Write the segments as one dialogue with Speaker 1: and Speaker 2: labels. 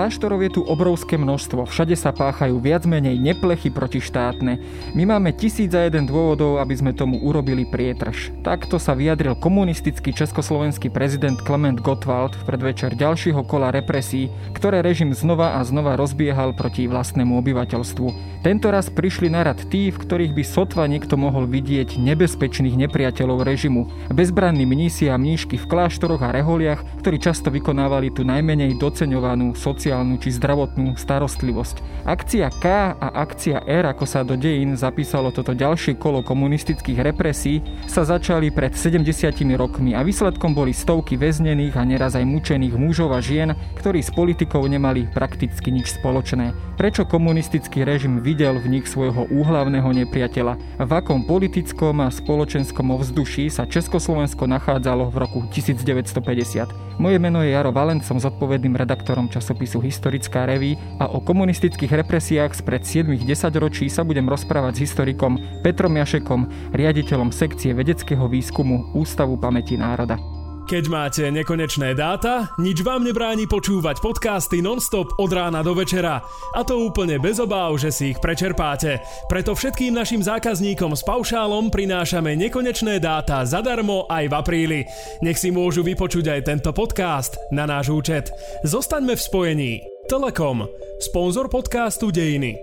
Speaker 1: Kláštorov je tu obrovské množstvo, všade sa páchajú viac menej neplechy protištátne. My máme tisíc a jeden dôvodov, aby sme tomu urobili prietrž. Takto sa vyjadril komunistický československý prezident Klement Gottwald v predvečer ďalšieho kola represí, ktoré režim znova a znova rozbiehal proti vlastnému obyvateľstvu. Tento raz prišli na rad tí, v ktorých by sotva niekto mohol vidieť nebezpečných nepriateľov režimu. Bezbranní mnísi a mníšky v kláštoroch a reholiach, ktorí často vykonávali tú najmenej doceňovanú sociálnu či zdravotnú starostlivosť. Akcia K a akcia R, ako sa do dejín zapísalo toto ďalšie kolo komunistických represí, sa začali pred 70 rokmi a výsledkom boli stovky väznených a neraz aj mučených mužov a žien, ktorí s politikou nemali prakticky nič spoločné. Prečo komunistický režim videl v nich svojho úhlavného nepriateľa? V akom politickom a spoločenskom ovzduší sa Československo nachádzalo v roku 1950? Moje meno je Jaro Valent, som zodpovedným redaktorom časopisu Historická reví a o komunistických represiách spred 7-10 ročí sa budem rozprávať s historikom Petrom Jašekom, riaditeľom sekcie vedeckého výskumu Ústavu pamäti národa.
Speaker 2: Keď máte nekonečné dáta, nič vám nebráni počúvať podcasty nonstop od rána do večera. A to úplne bez obáv, že si ich prečerpáte. Preto všetkým našim zákazníkom s paušálom prinášame nekonečné dáta zadarmo aj v apríli. Nech si môžu vypočuť aj tento podcast na náš účet. Zostaňme v spojení. Telekom, sponzor podcastu Dejiny.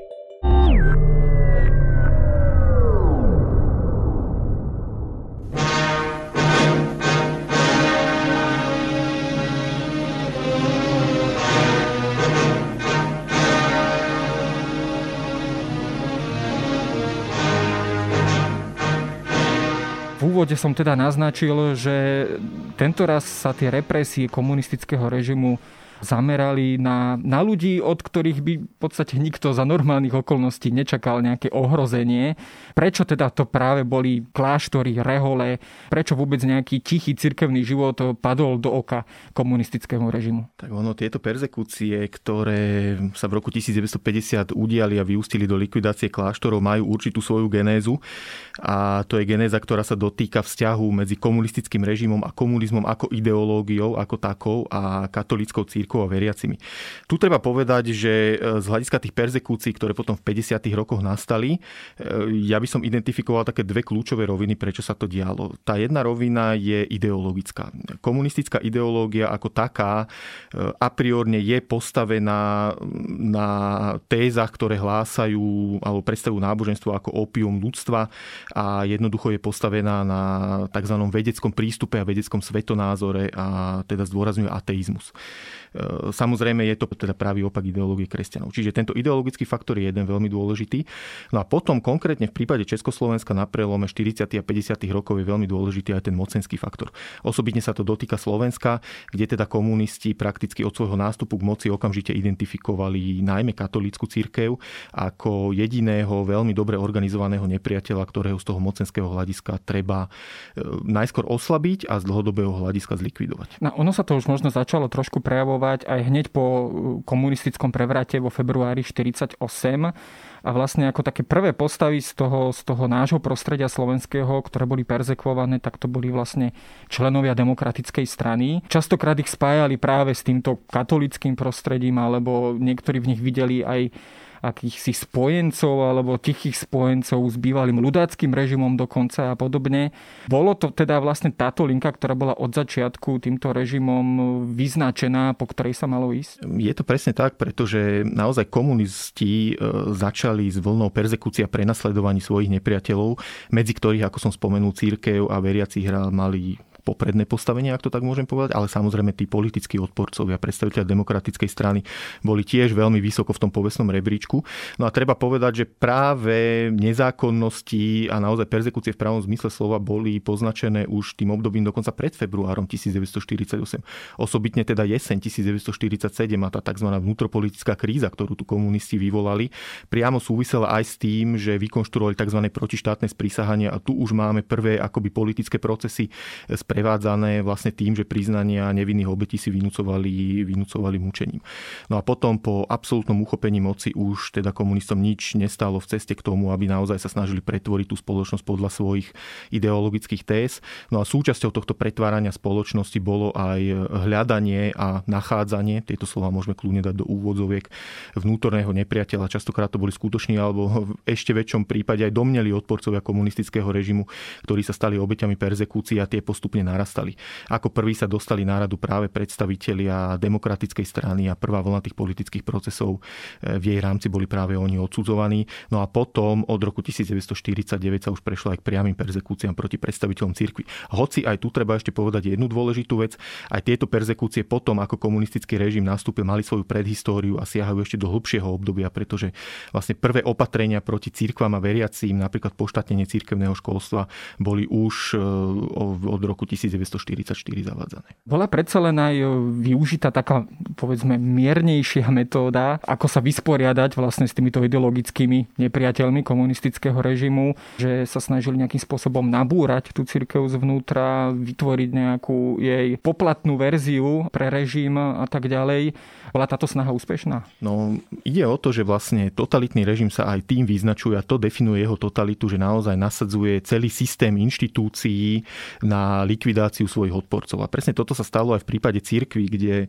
Speaker 1: Úvode som teda naznačil, že tento raz sa tie represie komunistického režimu zamerali na, na ľudí, od ktorých by v podstate nikto za normálnych okolností nečakal nejaké ohrozenie. Prečo teda to práve boli kláštory, rehole, prečo vôbec nejaký tichý cirkevný život padol do oka komunistickému režimu?
Speaker 3: Tak ono, tieto perzekúcie, ktoré sa v roku 1950 udiali a vyústili do likvidácie kláštorov, majú určitú svoju genézu a to je genéza, ktorá sa dotýka vzťahu medzi komunistickým režimom a komunizmom ako ideológiou, ako takou a katolickou církvou církvou a veriacimi. Tu treba povedať, že e, z hľadiska tých perzekúcií, ktoré potom v 50. rokoch nastali, e, ja by som identifikoval také dve kľúčové roviny, prečo sa to dialo. Tá jedna rovina je ideologická. Komunistická ideológia ako taká e, a priorne je postavená na tézach, ktoré hlásajú alebo predstavujú náboženstvo ako opium ľudstva a jednoducho je postavená na tzv. vedeckom prístupe a vedeckom svetonázore a teda zdôrazňuje ateizmus. E, samozrejme je to teda pravý opak ideológie kresťanov. Čiže tento ideologický faktor je jeden veľmi dôležitý. No a potom konkrétne v prípade Československa na prelome 40. a 50. rokov je veľmi dôležitý aj ten mocenský faktor. Osobitne sa to dotýka Slovenska, kde teda komunisti prakticky od svojho nástupu k moci okamžite identifikovali najmä katolícku církev ako jediného veľmi dobre organizovaného nepriateľa, ktorého z toho mocenského hľadiska treba e, najskôr oslabiť a z dlhodobého hľadiska zlikvidovať.
Speaker 1: No, ono sa to už možno začalo trošku prejavovať reagovať aj hneď po uh, komunistickom prevrate vo februári 1948 a vlastne ako také prvé postavy z toho, z toho nášho prostredia slovenského, ktoré boli perzekvované, tak to boli vlastne členovia demokratickej strany. Častokrát ich spájali práve s týmto katolickým prostredím, alebo niektorí v nich videli aj akýchsi spojencov alebo tichých spojencov s bývalým ľudáckým režimom dokonca a podobne. Bolo to teda vlastne táto linka, ktorá bola od začiatku týmto režimom vyznačená, po ktorej sa malo ísť?
Speaker 3: Je to presne tak, pretože naozaj komunisti e, začali s vlnou perzekúcia prenasledovaní svojich nepriateľov, medzi ktorých, ako som spomenul, církev a veriaci hral mali popredné postavenie, ak to tak môžem povedať, ale samozrejme tí politickí odporcovia, predstaviteľ demokratickej strany boli tiež veľmi vysoko v tom povestnom rebríčku. No a treba povedať, že práve nezákonnosti a naozaj persekúcie v pravom zmysle slova boli poznačené už tým obdobím dokonca pred februárom 1948. Osobitne teda jeseň 1947 a tá tzv. vnútropolitická kríza, ktorú tu komunisti vyvolali, priamo súvisela aj s tým, že vykonštruovali tzv. protištátne sprísahania a tu už máme prvé akoby politické procesy s sprevádzané vlastne tým, že priznania nevinných obetí si vynúcovali, vynúcovali mučením. No a potom po absolútnom uchopení moci už teda komunistom nič nestalo v ceste k tomu, aby naozaj sa snažili pretvoriť tú spoločnosť podľa svojich ideologických téz. No a súčasťou tohto pretvárania spoločnosti bolo aj hľadanie a nachádzanie, tieto slova môžeme kľudne dať do úvodzoviek, vnútorného nepriateľa. Častokrát to boli skutoční alebo v ešte väčšom prípade aj domneli odporcovia komunistického režimu, ktorí sa stali obeťami persekúcií a tie postupne narastali. Ako prvý sa dostali na radu práve predstavitelia demokratickej strany a prvá vlna tých politických procesov e, v jej rámci boli práve oni odsudzovaní. No a potom od roku 1949 sa už prešlo aj k priamým persekúciám proti predstaviteľom cirkvi. Hoci aj tu treba ešte povedať jednu dôležitú vec, aj tieto persekúcie potom, ako komunistický režim nastúpil, mali svoju predhistóriu a siahajú ešte do hlbšieho obdobia, pretože vlastne prvé opatrenia proti cirkvám a veriacím, napríklad poštatnenie cirkevného školstva, boli už e, od roku 1944 zavádzané.
Speaker 1: Bola predsa len aj využitá taká, povedzme, miernejšia metóda, ako sa vysporiadať vlastne s týmito ideologickými nepriateľmi komunistického režimu, že sa snažili nejakým spôsobom nabúrať tú cirkev zvnútra, vytvoriť nejakú jej poplatnú verziu pre režim a tak ďalej. Bola táto snaha úspešná?
Speaker 3: No, ide o to, že vlastne totalitný režim sa aj tým vyznačuje a to definuje jeho totalitu, že naozaj nasadzuje celý systém inštitúcií na likvidáciu svojich odporcov. A presne toto sa stalo aj v prípade cirkvi, kde e,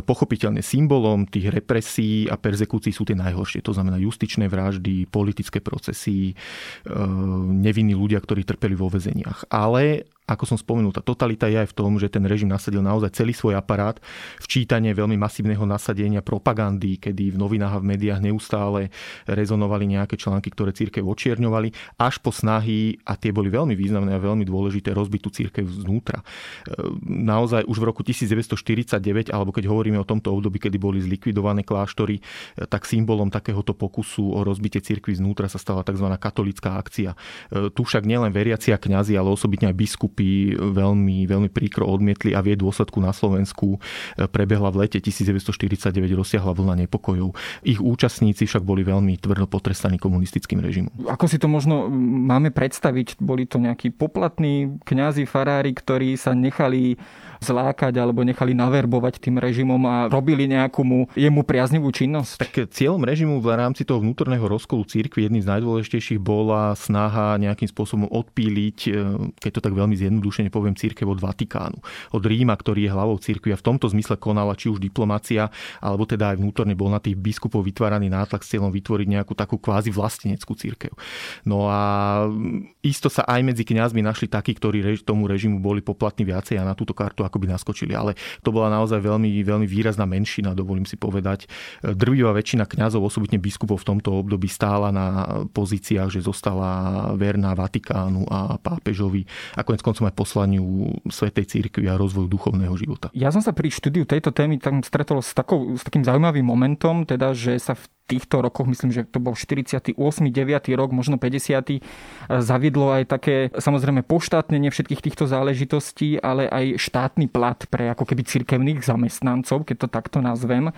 Speaker 3: pochopiteľne symbolom tých represí a perzekúcií sú tie najhoršie. To znamená justičné vraždy, politické procesy, e, nevinní ľudia, ktorí trpeli vo vezeniach. Ale ako som spomenul, tá totalita je aj v tom, že ten režim nasadil naozaj celý svoj aparát, včítanie veľmi masívneho nasadenia propagandy, kedy v novinách a v médiách neustále rezonovali nejaké články, ktoré církev očierňovali, až po snahy, a tie boli veľmi významné a veľmi dôležité, rozbiť tú církev znútra. E, naozaj už v roku 1949, alebo keď hovoríme o tomto období, kedy boli zlikvidované kláštory, e, tak symbolom takéhoto pokusu o rozbitie církvy znútra sa stala tzv. katolická akcia. E, tu však nielen veriaci a kňazi, ale osobitne aj biskupy postupy veľmi, veľmi príkro odmietli a v jej dôsledku na Slovensku e, prebehla v lete 1949 rozsiahla vlna nepokojov. Ich účastníci však boli veľmi tvrdo potrestaní komunistickým režimom.
Speaker 1: Ako si to možno máme predstaviť? Boli to nejakí poplatní kňazi, farári, ktorí sa nechali zlákať alebo nechali naverbovať tým režimom a robili nejakú mu, jemu priaznivú činnosť?
Speaker 3: Tak cieľom režimu v rámci toho vnútorného rozkolu církvy jedným z najdôležitejších bola snaha nejakým spôsobom odpíliť, e, keď to tak veľmi zjednodušene poviem, církev od Vatikánu, od Ríma, ktorý je hlavou církvy a v tomto zmysle konala či už diplomácia, alebo teda aj vnútorne bol na tých biskupov vytváraný nátlak s cieľom vytvoriť nejakú takú kvázi vlasteneckú církev. No a isto sa aj medzi kňazmi našli takí, ktorí tomu režimu boli poplatní viacej a na túto kartu akoby naskočili. Ale to bola naozaj veľmi, veľmi výrazná menšina, dovolím si povedať. Drvivá väčšina kňazov, osobitne biskupov v tomto období stála na pozíciách, že zostala verná Vatikánu a pápežovi a konec koncom aj poslaniu Svetej církvy a rozvoju duchovného života.
Speaker 1: Ja som sa pri štúdiu tejto témy tam stretol s, takou, s takým zaujímavým momentom, teda, že sa v týchto rokoch, myslím, že to bol 48. 9. rok, možno 50. zaviedlo aj také samozrejme poštátnenie všetkých týchto záležitostí, ale aj štátny plat pre ako keby cirkevných zamestnancov, keď to takto nazvem.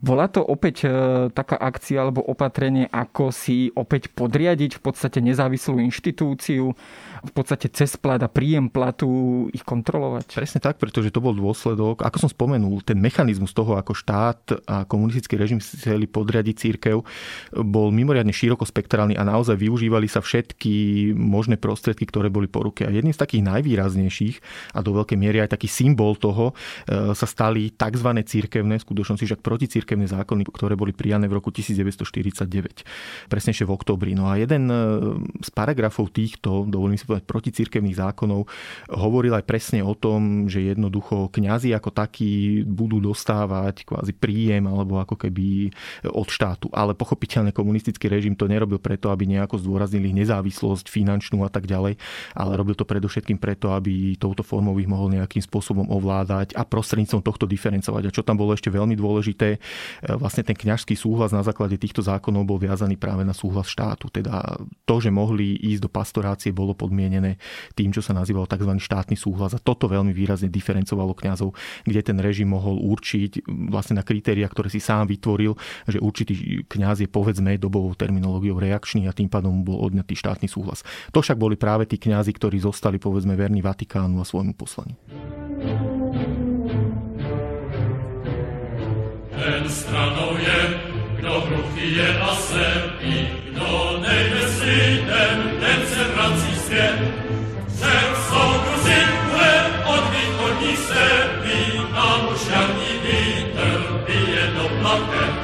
Speaker 1: Bola to opäť e, taká akcia alebo opatrenie, ako si opäť podriadiť v podstate nezávislú inštitúciu, v podstate cez plat a príjem platu ich kontrolovať.
Speaker 3: Presne tak, pretože to bol dôsledok, ako som spomenul, ten mechanizmus toho, ako štát a komunistický režim chceli podriadiť církev, bol mimoriadne širokospektrálny a naozaj využívali sa všetky možné prostriedky, ktoré boli po ruke. A jedným z takých najvýraznejších a do veľkej miery aj taký symbol toho e, sa stali tzv. církevné, skutočnosti však proticírkevné zákony, ktoré boli prijané v roku 1949, presnejšie v oktobri. No a jeden e, z paragrafov týchto, dovolím si povedať, proticirkevných zákonov hovoril aj presne o tom, že jednoducho kňazi ako takí budú dostávať kvázi príjem alebo ako keby od štátu. Ale pochopiteľne komunistický režim to nerobil preto, aby nejako zdôraznili nezávislosť finančnú a tak ďalej, ale robil to predovšetkým preto, aby touto formou ich mohol nejakým spôsobom ovládať a prostredníctvom tohto diferencovať. A čo tam bolo ešte veľmi dôležité, vlastne ten kňažský súhlas na základe týchto zákonov bol viazaný práve na súhlas štátu. Teda to, že mohli ísť do pastorácie, bolo pod podmienené tým, čo sa nazývalo tzv. štátny súhlas. A toto veľmi výrazne diferencovalo kňazov, kde ten režim mohol určiť vlastne na kritéria, ktoré si sám vytvoril, že určitý kňaz je povedzme dobovou terminológiou reakčný a tým pádom bol odňatý štátny súhlas. To však boli práve tí kňazi, ktorí zostali povedzme verní Vatikánu a svojmu poslaniu.
Speaker 4: Ten stranou je, kdo hluchý je a slepý, kdo nejde svítem, ten se vrací zpět. Všem jsou gruzimhle od východní stepy, a muž jarní vítr bije do plaket.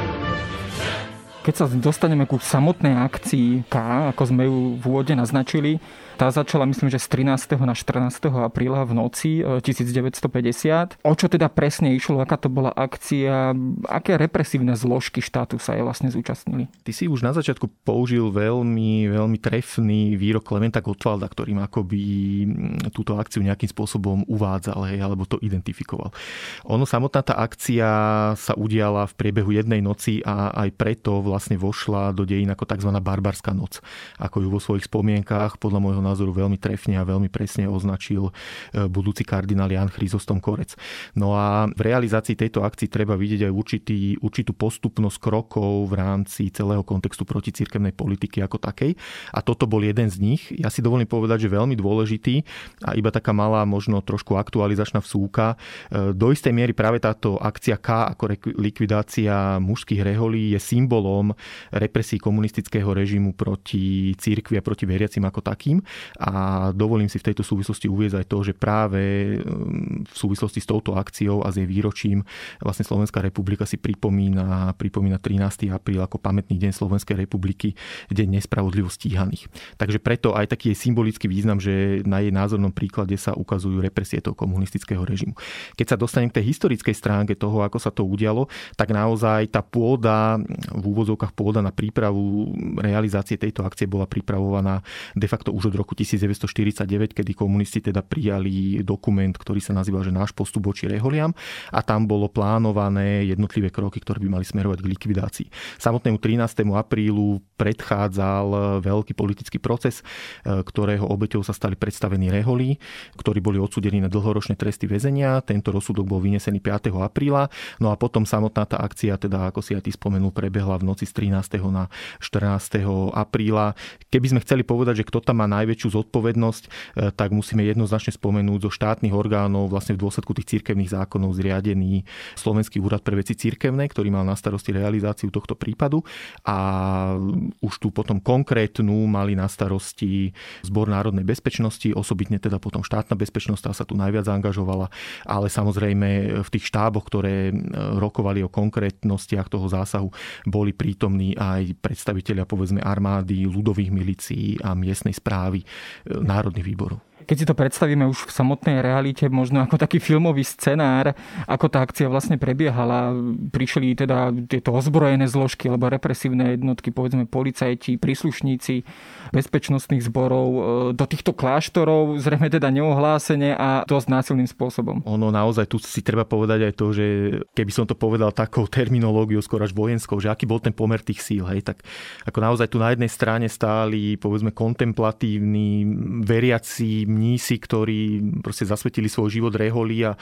Speaker 1: Keď sa dostaneme ku samotnej akcii K, ako sme ju v úvode naznačili, tá začala myslím, že z 13. na 14. apríla v noci 1950. E, o čo teda presne išlo, aká to bola akcia, aké represívne zložky štátu sa jej vlastne zúčastnili?
Speaker 3: Ty si už na začiatku použil veľmi, veľmi trefný výrok Klementa Gottwalda, ktorým akoby túto akciu nejakým spôsobom uvádzal, hej, alebo to identifikoval. Ono samotná tá akcia sa udiala v priebehu jednej noci a aj preto vlastne vošla do dejín ako tzv. barbarská noc. Ako ju vo svojich spomienkách podľa môjho názoru veľmi trefne a veľmi presne označil e, budúci kardinál Jan Chryzostom Korec. No a v realizácii tejto akcii treba vidieť aj určitý, určitú postupnosť krokov v rámci celého kontextu proti cirkevnej politiky ako takej. A toto bol jeden z nich. Ja si dovolím povedať, že veľmi dôležitý a iba taká malá, možno trošku aktualizačná vsúka. E, do istej miery práve táto akcia K ako likvidácia mužských reholí je symbolom represí komunistického režimu proti cirkvi a proti veriacim ako takým. A dovolím si v tejto súvislosti uvieť aj to, že práve um, v súvislosti s touto akciou a s jej výročím vlastne Slovenská republika si pripomína, pripomína 13. apríl ako pamätný deň Slovenskej republiky, deň nespravodlivo stíhaných. Takže preto aj taký je symbolický význam, že na jej názornom príklade sa ukazujú represie toho komunistického režimu. Keď sa dostanem k tej historickej stránke toho, ako sa to udialo, tak naozaj tá pôda, v úvodzovkách pôda na prípravu realizácie tejto akcie bola pripravovaná de facto už od roku 1949, kedy komunisti teda prijali dokument, ktorý sa nazýval, že náš postup voči reholiam a tam bolo plánované jednotlivé kroky, ktoré by mali smerovať k likvidácii. Samotnému 13. aprílu predchádzal veľký politický proces, e, ktorého obeťou sa stali predstavení reholí, ktorí boli odsudení na dlhoročné tresty väzenia. Tento rozsudok bol vynesený 5. apríla. No a potom samotná tá akcia, teda ako si aj ty spomenul, prebehla v noci z 13. na 14. apríla. Keby sme chceli povedať, že kto tam má najväčší najväčšiu zodpovednosť, e, tak musíme jednoznačne spomenúť zo štátnych orgánov vlastne v dôsledku tých cirkevných zákonov zriadený Slovenský úrad pre veci cirkevné, ktorý mal na starosti realizáciu tohto prípadu. A už tu potom konkrétnu mali na starosti Zbor národnej bezpečnosti, osobitne teda potom štátna bezpečnosť, tá sa tu najviac zaangažovala, ale samozrejme v tých štáboch, ktoré e, rokovali o konkrétnostiach toho zásahu, boli prítomní aj predstavitelia povedzme armády, ľudových milícií a miestnej správy národných výborov.
Speaker 1: Keď si to predstavíme už v samotnej realite, možno ako taký filmový scenár, ako tá akcia vlastne prebiehala, prišli teda tieto ozbrojené zložky alebo represívne jednotky, povedzme policajti, príslušníci bezpečnostných zborov e, do týchto kláštorov, zrejme teda neohlásene a dosť násilným spôsobom.
Speaker 3: Ono naozaj tu si treba povedať aj to, že keby som to povedal takou terminológiou, skôr až vojenskou, že aký bol ten pomer tých síl, hej, tak ako naozaj tu na jednej strane stáli povedzme kontemplatívni, veriaci mnísi, ktorí proste zasvetili svoj život reholi a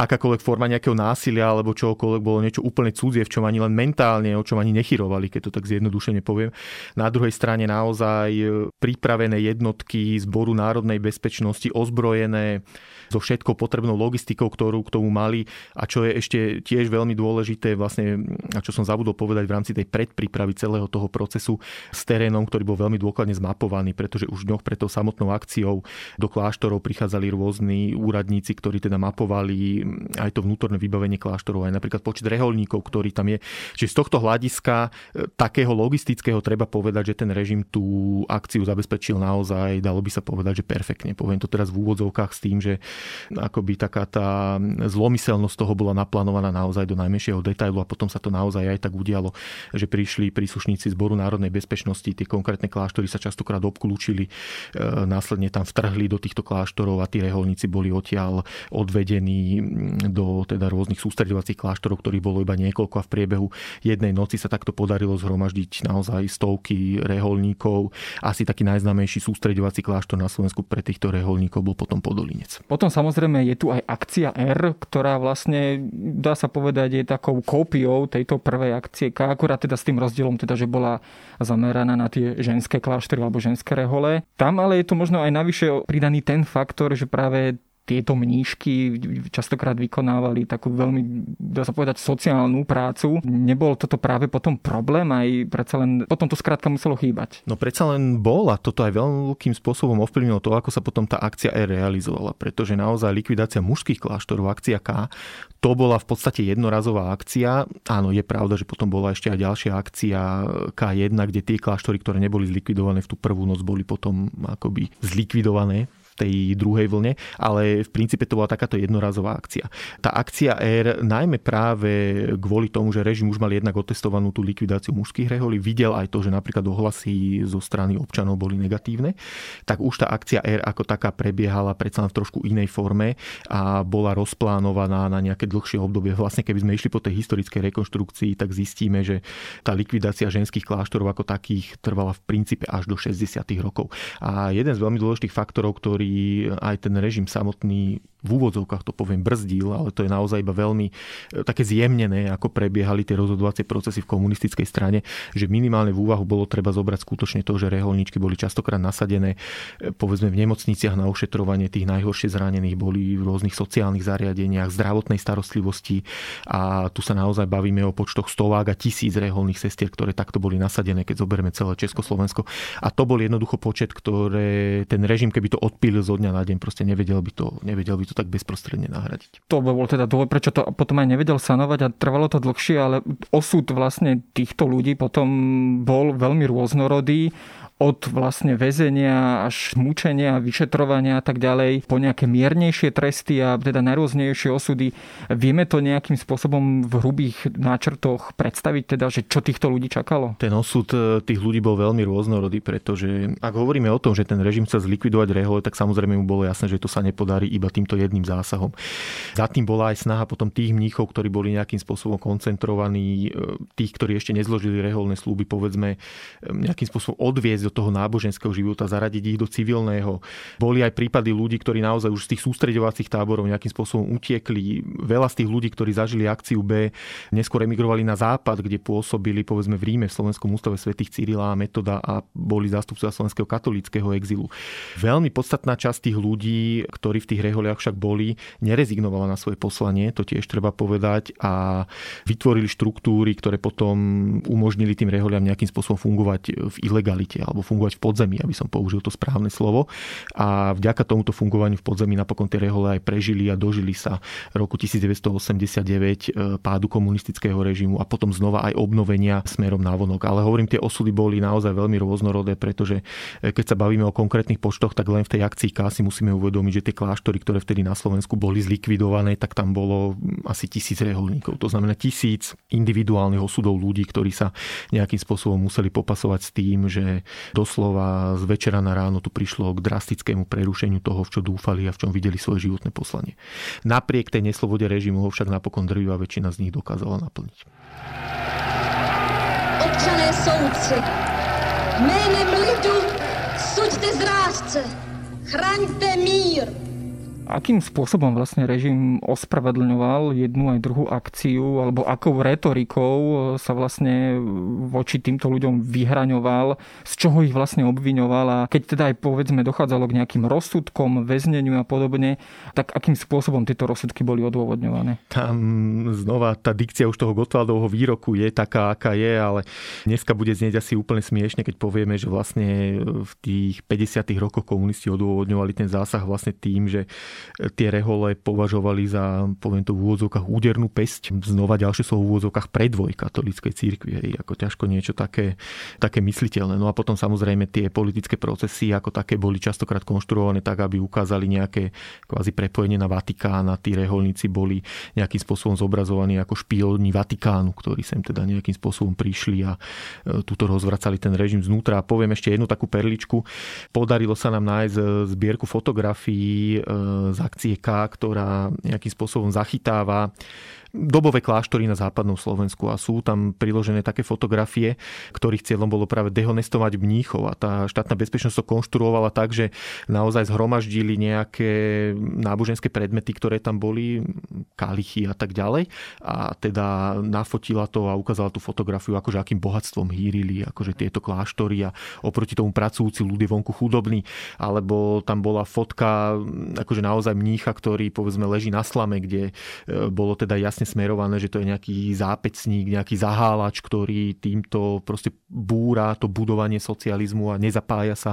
Speaker 3: akákoľvek forma nejakého násilia alebo čokoľvek bolo niečo úplne cudzie, v čom ani len mentálne, o čom ani nechyrovali, keď to tak zjednodušene poviem. Na druhej strane naozaj pripravené jednotky zboru národnej bezpečnosti, ozbrojené so všetkou potrebnou logistikou, ktorú k tomu mali a čo je ešte tiež veľmi dôležité vlastne, a čo som zabudol povedať v rámci tej predprípravy celého toho procesu s terénom, ktorý bol veľmi dôkladne zmapovaný, pretože už dňoch pred tou samotnou akciou do kláštorov prichádzali rôzni úradníci, ktorí teda mapovali aj to vnútorné vybavenie kláštorov, aj napríklad počet reholníkov, ktorý tam je. Čiže z tohto hľadiska e, takého logistického treba povedať, že ten režim tú akciu zabezpečil naozaj, dalo by sa povedať, že perfektne. Poviem to teraz v úvodzovkách s tým, že akoby taká tá zlomyselnosť toho bola naplánovaná naozaj do najmenšieho detailu a potom sa to naozaj aj tak udialo, že prišli príslušníci zboru národnej bezpečnosti, tie konkrétne kláštory sa častokrát obklúčili, e, následne tam vtrhli do týchto kláštorov a tí reholníci boli odtiaľ odvedení do teda rôznych sústredovacích kláštorov, ktorých bolo iba niekoľko a v priebehu jednej noci sa takto podarilo zhromaždiť naozaj stovky reholníkov. Asi taký najznámejší sústredovací kláštor na Slovensku pre týchto reholníkov bol potom Podolinec.
Speaker 1: Potom samozrejme je tu aj akcia R, ktorá vlastne, dá sa povedať, je takou kópiou tejto prvej akcie K, akurát teda s tým rozdielom, teda, že bola zameraná na tie ženské kláštory alebo ženské rehole. Tam ale je to možno aj navyše pridaný ten faktor, že práve tieto mníšky častokrát vykonávali takú veľmi, dá sa povedať, sociálnu prácu. Nebol toto práve potom problém aj predsa len, potom to skrátka muselo chýbať.
Speaker 3: No predsa len bol a toto aj veľkým spôsobom ovplyvnilo to, ako sa potom tá akcia E realizovala, pretože naozaj likvidácia mužských kláštorov, akcia K, to bola v podstate jednorazová akcia. Áno, je pravda, že potom bola ešte aj ďalšia akcia K1, kde tie kláštory, ktoré neboli zlikvidované v tú prvú noc, boli potom akoby zlikvidované tej druhej vlne, ale v princípe to bola takáto jednorazová akcia. Tá akcia R najmä práve kvôli tomu, že režim už mal jednak otestovanú tú likvidáciu mužských reholí, videl aj to, že napríklad ohlasy zo strany občanov boli negatívne, tak už tá akcia R ako taká prebiehala predsa v trošku inej forme a bola rozplánovaná na nejaké dlhšie obdobie. Vlastne keby sme išli po tej historickej rekonštrukcii, tak zistíme, že tá likvidácia ženských kláštorov ako takých trvala v princípe až do 60. rokov. A jeden z veľmi dôležitých faktorov, ktorý aj ten režim samotný v úvodzovkách to poviem, brzdil, ale to je naozaj iba veľmi e, také zjemnené, ako prebiehali tie rozhodovacie procesy v komunistickej strane, že minimálne v úvahu bolo treba zobrať skutočne to, že reholníčky boli častokrát nasadené e, povedzme v nemocniciach na ošetrovanie tých najhoršie zranených, boli v rôznych sociálnych zariadeniach, zdravotnej starostlivosti a tu sa naozaj bavíme o počtoch stovák a tisíc reholných sestier, ktoré takto boli nasadené, keď zoberieme celé Československo. A to bol jednoducho počet, ktoré ten režim, keby to odpílil zo dňa na deň, proste nevedel by to, nevedel by to tak bezprostredne nahradiť.
Speaker 1: To bol teda dôvod, prečo to potom aj nevedel sanovať a trvalo to dlhšie, ale osud vlastne týchto ľudí potom bol veľmi rôznorodý od vlastne väzenia až mučenia, vyšetrovania a tak ďalej po nejaké miernejšie tresty a teda najrôznejšie osudy. Vieme to nejakým spôsobom v hrubých náčrtoch predstaviť, teda, že čo týchto ľudí čakalo?
Speaker 3: Ten osud e, tých ľudí bol veľmi rôznorodý, pretože ak hovoríme o tom, že ten režim chce zlikvidovať rehole, tak samozrejme mu bolo jasné, že to sa nepodarí iba týmto jedným zásahom. Za tým bola aj snaha potom tých mníchov, ktorí boli nejakým spôsobom koncentrovaní, e, tých, ktorí ešte nezložili reholné slúby, povedzme, e, nejakým spôsobom odviezť do toho náboženského života, zaradiť ich do civilného. Boli aj prípady ľudí, ktorí naozaj už z tých sústredovacích táborov nejakým spôsobom utiekli. Veľa z tých ľudí, ktorí zažili akciu B, neskôr emigrovali na západ, kde pôsobili povedzme v Ríme v Slovenskom ústave svätých Cyrila a Metoda a boli zástupcovia slovenského katolického exilu. Veľmi podstatná časť tých ľudí, ktorí v tých reholiach však boli, nerezignovala na svoje poslanie, to tiež treba povedať, a vytvorili štruktúry, ktoré potom umožnili tým reholiam nejakým spôsobom fungovať v ilegalite alebo fungovať v podzemí, aby som použil to správne slovo. A vďaka tomuto fungovaniu v podzemí napokon tie rehole aj prežili a dožili sa roku 1989 e, pádu komunistického režimu a potom znova aj obnovenia smerom na vonok. Ale hovorím, tie osudy boli naozaj veľmi rôznorodé, pretože e, keď sa bavíme o konkrétnych počtoch, tak len v tej akcii K si musíme uvedomiť, že tie kláštory, ktoré vtedy na Slovensku boli zlikvidované, tak tam bolo asi tisíc reholníkov. To znamená tisíc individuálnych osudov ľudí, ktorí sa nejakým spôsobom museli popasovať s tým, že doslova z večera na ráno tu prišlo k drastickému prerušeniu toho, v čo dúfali a v čom videli svoje životné poslanie. Napriek tej neslobode režimu ho však napokon drvivá väčšina z nich dokázala naplniť.
Speaker 5: Občané soudci, jménem lidu suďte zrádce, chraňte mír,
Speaker 1: akým spôsobom vlastne režim ospravedlňoval jednu aj druhú akciu, alebo akou retorikou sa vlastne voči týmto ľuďom vyhraňoval, z čoho ich vlastne obviňoval a keď teda aj povedzme dochádzalo k nejakým rozsudkom, väzneniu a podobne, tak akým spôsobom tieto rozsudky boli odôvodňované?
Speaker 3: Tam znova tá dikcia už toho Gotwaldovho výroku je taká, aká je, ale dneska bude znieť asi úplne smiešne, keď povieme, že vlastne v tých 50. rokoch komunisti odôvodňovali ten zásah vlastne tým, že tie rehole považovali za, poviem to v úvodzovkách, údernú pesť. Znova ďalšie sú v úvodzovkách predvoj katolíckej církvy. Hej, ako ťažko niečo také, také mysliteľné. No a potom samozrejme tie politické procesy ako také boli častokrát konštruované tak, aby ukázali nejaké kvázi prepojenie na Vatikán a tí reholníci boli nejakým spôsobom zobrazovaní ako špióni Vatikánu, ktorí sem teda nejakým spôsobom prišli a e, túto rozvracali ten režim znútra. A poviem ešte jednu takú perličku. Podarilo sa nám nájsť e, zbierku fotografií e, z akcie K, ktorá nejakým spôsobom zachytáva dobové kláštory na západnom Slovensku a sú tam priložené také fotografie, ktorých cieľom bolo práve dehonestovať mníchov. A tá štátna bezpečnosť to konštruovala tak, že naozaj zhromaždili nejaké náboženské predmety, ktoré tam boli, kalichy a tak ďalej. A teda nafotila to a ukázala tú fotografiu, akože akým bohatstvom hýrili, akože tieto kláštory a oproti tomu pracujúci ľudia vonku chudobní, alebo tam bola fotka akože naozaj mnícha, ktorý povedzme leží na slame, kde e, bolo teda jasne smerované, že to je nejaký zápecník, nejaký zahálač, ktorý týmto proste búra to budovanie socializmu a nezapája sa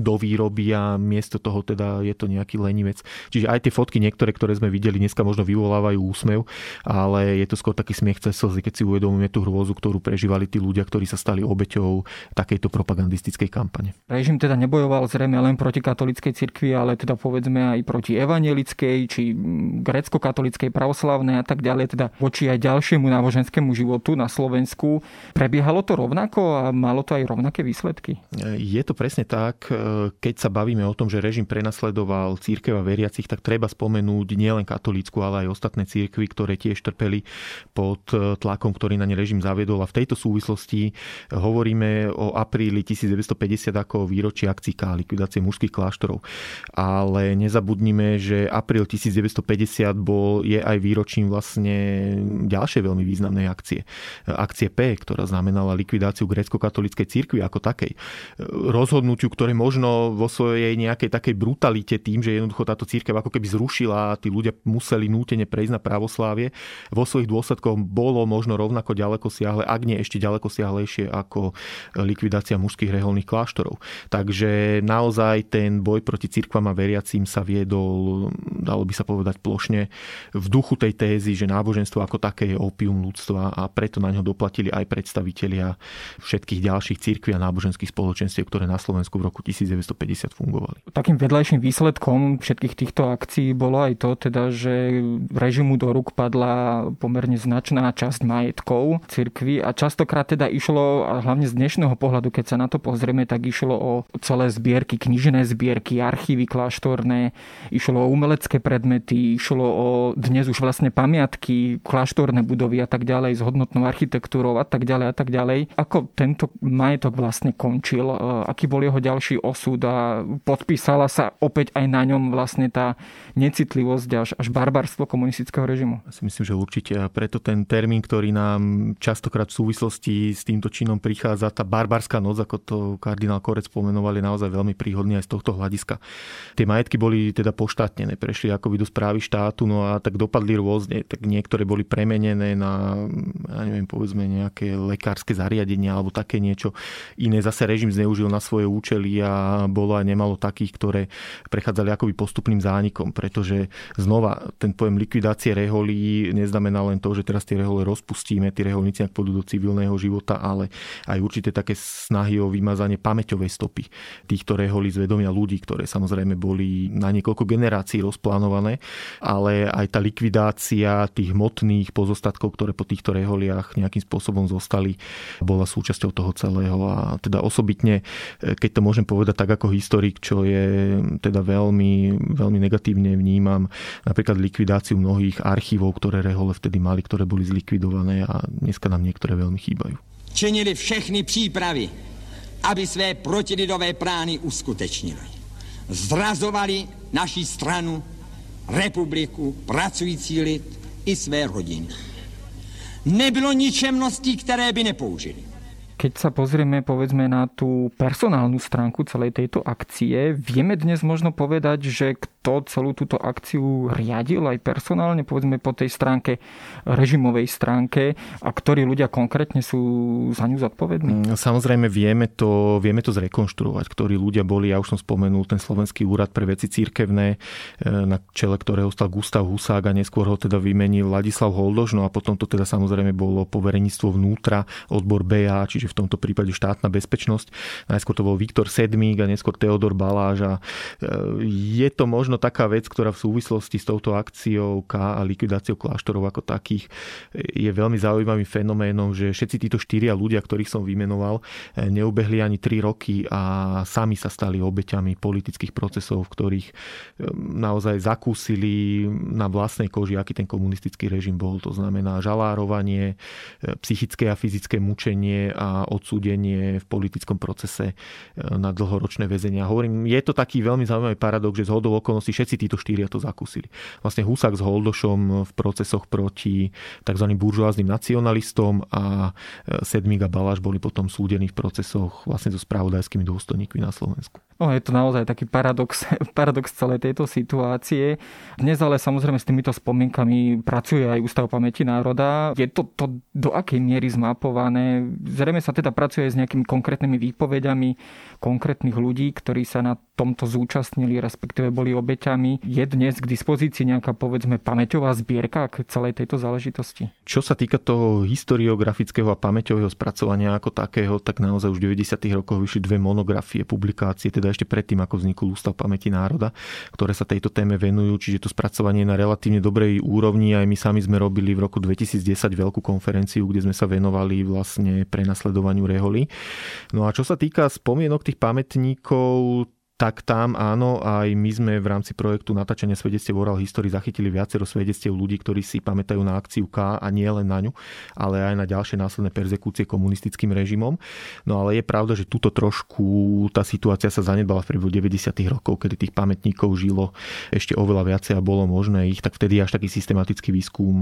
Speaker 3: do výroby a miesto toho teda je to nejaký lenivec. Čiže aj tie fotky niektoré, ktoré sme videli dneska možno vyvolávajú úsmev, ale je to skôr taký smiech cez slzy, keď si uvedomíme tú hrôzu, ktorú prežívali tí ľudia, ktorí sa stali obeťou takejto propagandistickej kampane.
Speaker 1: Režim teda nebojoval zrejme len proti katolíckej cirkvi, ale teda povedzme aj proti evangelickej, či grecko-katolíckej pravoslavnej a tak ďalej, teda voči aj ďalšiemu náboženskému životu na Slovensku. Prebiehalo to rovnako a malo to aj rovnaké výsledky?
Speaker 3: Je to presne tak. Keď sa bavíme o tom, že režim prenasledoval církev a veriacich, tak treba spomenúť nielen katolícku, ale aj ostatné církvy, ktoré tiež trpeli pod tlakom, ktorý na ne režim zaviedol. A v tejto súvislosti hovoríme o apríli 1950 ako výročí akcií K, likvidácie mužských kláštorov. Ale nezabudnime, že apríl 1950 bol, je aj výročím vlastne ďalšej veľmi významnej akcie. Akcie P, ktorá znamenala likvidáciu grecko-katolíckej cirkvi ako takej. Rozhodnutiu, ktoré možno vo svojej nejakej takej brutalite tým, že jednoducho táto církev ako keby zrušila a tí ľudia museli nútene prejsť na pravoslávie, vo svojich dôsledkoch bolo možno rovnako ďaleko siahle, ak nie ešte ďaleko siahlejšie ako likvidácia mužských reholných kláštorov. Takže naozaj ten boj proti cirkvám a veriacím sa viedol, dalo by sa povedať plošne, v duchu tej tézy, že náboženstvo ako také je opium ľudstva a preto na ňo doplatili aj predstavitelia všetkých ďalších cirkví a náboženských spoločenstiev, ktoré na Slovensku v roku 1950 fungovali.
Speaker 1: Takým vedľajším výsledkom všetkých týchto akcií bolo aj to, teda, že režimu do rúk padla pomerne značná časť majetkov cirkvi a častokrát teda išlo, a hlavne z dnešného pohľadu, keď sa na to pozrieme, tak išlo o celé zbierky, knižné zbierky, archívy kláštorné, išlo o umelecké predmety, išlo o dnes už vlastne pamiatky, kláštorné budovy a tak ďalej s hodnotnou architektúrou a tak ďalej a tak ďalej. Ako tento majetok vlastne končil, e, aký bol jeho ďalší osud a podpísala sa opäť aj na ňom vlastne tá necitlivosť až, až barbarstvo komunistického režimu?
Speaker 3: Ja si myslím, že určite a preto ten termín, ktorý nám častokrát v súvislosti s týmto činom prichádza, tá barbarská noc, ako to kardinál Korec pomenoval, je naozaj veľmi príhodný aj z tohto hľadiska. Tie majetky boli teda poštátnené, prešli ako do správy štátu, no a tak dopadli rôzne. Tak niektoré boli premenené na, ja neviem, povedzme nejaké lekárske zariadenia alebo také niečo. Iné zase režim zneužil na svoje účely a bolo aj nemalo takých, ktoré prechádzali akoby postupným zánikom, pretože znova ten pojem likvidácie reholí neznamená len to, že teraz tie rehole rozpustíme, tie reholníci ak pôjdu do civilného života, ale aj určité také snahy o vymazanie pamäťovej stopy týchto reholí z vedomia ľudí, ktoré samozrejme boli na niekoľko generácií rozplánované, ale aj tá likvidácia tých hmotných pozostatkov, ktoré po týchto reholiach nejakým spôsobom zostali, bola súčasťou toho celého a teda osobitne, keď to môžem povedať tak ako historik, čo je teda veľmi, veľmi negatívne vnímam napríklad likvidáciu mnohých archívov, ktoré rehole vtedy mali, ktoré boli zlikvidované a dneska nám niektoré veľmi chýbajú.
Speaker 6: Činili všechny přípravy, aby své protilidové plány uskutečnili. Zrazovali naši stranu, republiku, pracující lid i své rodiny. Nebylo ničemností, které by nepoužili.
Speaker 1: Keď sa pozrieme povedzme na tú personálnu stránku celej tejto akcie, vieme dnes možno povedať, že kto celú túto akciu riadil aj personálne, povedzme po tej stránke, režimovej stránke a ktorí ľudia konkrétne sú za ňu zodpovední?
Speaker 3: Mm, samozrejme vieme to, vieme to zrekonštruovať, ktorí ľudia boli, ja už som spomenul, ten Slovenský úrad pre veci církevné, e, na čele ktorého stal Gustav Husák a neskôr ho teda vymenil Ladislav Holdož, no a potom to teda samozrejme bolo povereníctvo vnútra, odbor BA, čiže v tomto prípade štátna bezpečnosť. Najskôr to bol Viktor Sedmík a neskôr Teodor Baláž a e, je to možno možno taká vec, ktorá v súvislosti s touto akciou K a likvidáciou kláštorov ako takých je veľmi zaujímavým fenoménom, že všetci títo štyria ľudia, ktorých som vymenoval, neubehli ani 3 roky a sami sa stali obeťami politických procesov, v ktorých naozaj zakúsili na vlastnej koži, aký ten komunistický režim bol. To znamená žalárovanie, psychické a fyzické mučenie a odsúdenie v politickom procese na dlhoročné väzenia. Hovorím, je to taký veľmi zaujímavý paradox, že z hodou okolností všetci títo štyria to zakúsili. Vlastne Husak s Holdošom v procesoch proti tzv. buržoáznym nacionalistom a e, Sedmík a Baláš boli potom súdení v procesoch vlastne so spravodajskými dôstojníkmi na Slovensku.
Speaker 1: No, je to naozaj taký paradox, paradox celej tejto situácie. Dnes ale samozrejme s týmito spomienkami pracuje aj Ústav pamäti národa. Je to, to do akej miery zmapované? Zrejme sa teda pracuje s nejakými konkrétnymi výpovediami konkrétnych ľudí, ktorí sa na tomto zúčastnili, respektíve boli obeťami. Je dnes k dispozícii nejaká, povedzme, pamäťová zbierka k celej tejto záležitosti?
Speaker 3: Čo sa týka toho historiografického a pamäťového spracovania ako takého, tak naozaj už v 90. rokoch vyšli dve monografie, publikácie, teda ešte predtým, ako vznikol Ústav pamäti národa, ktoré sa tejto téme venujú, čiže to spracovanie je na relatívne dobrej úrovni. Aj my sami sme robili v roku 2010 veľkú konferenciu, kde sme sa venovali vlastne prenasledovaniu reholi. No a čo sa týka spomienok tých pamätníkov, tak tam áno, aj my sme v rámci projektu natáčania svedectiev Oral History zachytili viacero svedectiev ľudí, ktorí si pamätajú na akciu K a nie len na ňu, ale aj na ďalšie následné perzekúcie komunistickým režimom. No ale je pravda, že túto trošku tá situácia sa zanedbala v priebehu 90. rokov, kedy tých pamätníkov žilo ešte oveľa viacej a bolo možné ich, tak vtedy až taký systematický výskum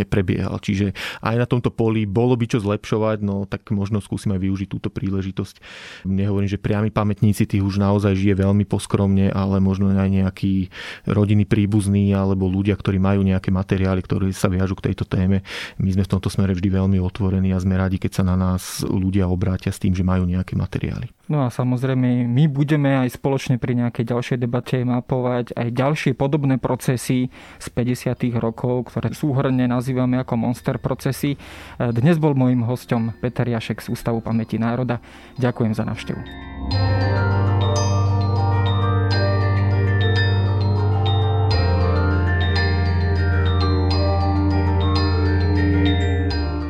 Speaker 3: neprebiehal. Čiže aj na tomto poli bolo by čo zlepšovať, no tak možno skúsim aj využiť túto príležitosť. Nehovorím, že priami pamätníci tých už naozaj naozaj žije veľmi poskromne, ale možno aj nejaký rodiny príbuzný alebo ľudia, ktorí majú nejaké materiály, ktoré sa viažu k tejto téme. My sme v tomto smere vždy veľmi otvorení a sme radi, keď sa na nás ľudia obrátia s tým, že majú nejaké materiály.
Speaker 1: No a samozrejme, my budeme aj spoločne pri nejakej ďalšej debate mapovať aj ďalšie podobné procesy z 50. rokov, ktoré súhrne nazývame ako monster procesy. Dnes bol môjim hostom Peter Jašek z Ústavu pamäti národa. Ďakujem za návštevu.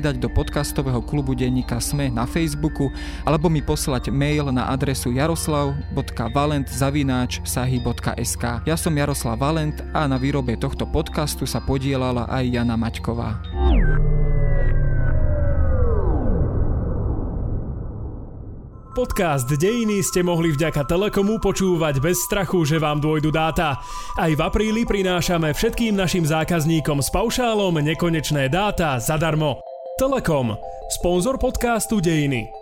Speaker 1: pridať do podcastového klubu denníka SME na Facebooku alebo mi poslať mail na adresu jaroslav.valent.sahy.sk Ja som Jaroslav Valent a na výrobe tohto podcastu sa podielala aj Jana Maťková.
Speaker 2: Podcast Dejiny ste mohli vďaka Telekomu počúvať bez strachu, že vám dôjdu dáta. Aj v apríli prinášame všetkým našim zákazníkom s paušálom nekonečné dáta zadarmo. Telekom, sponzor podcastu Dejiny.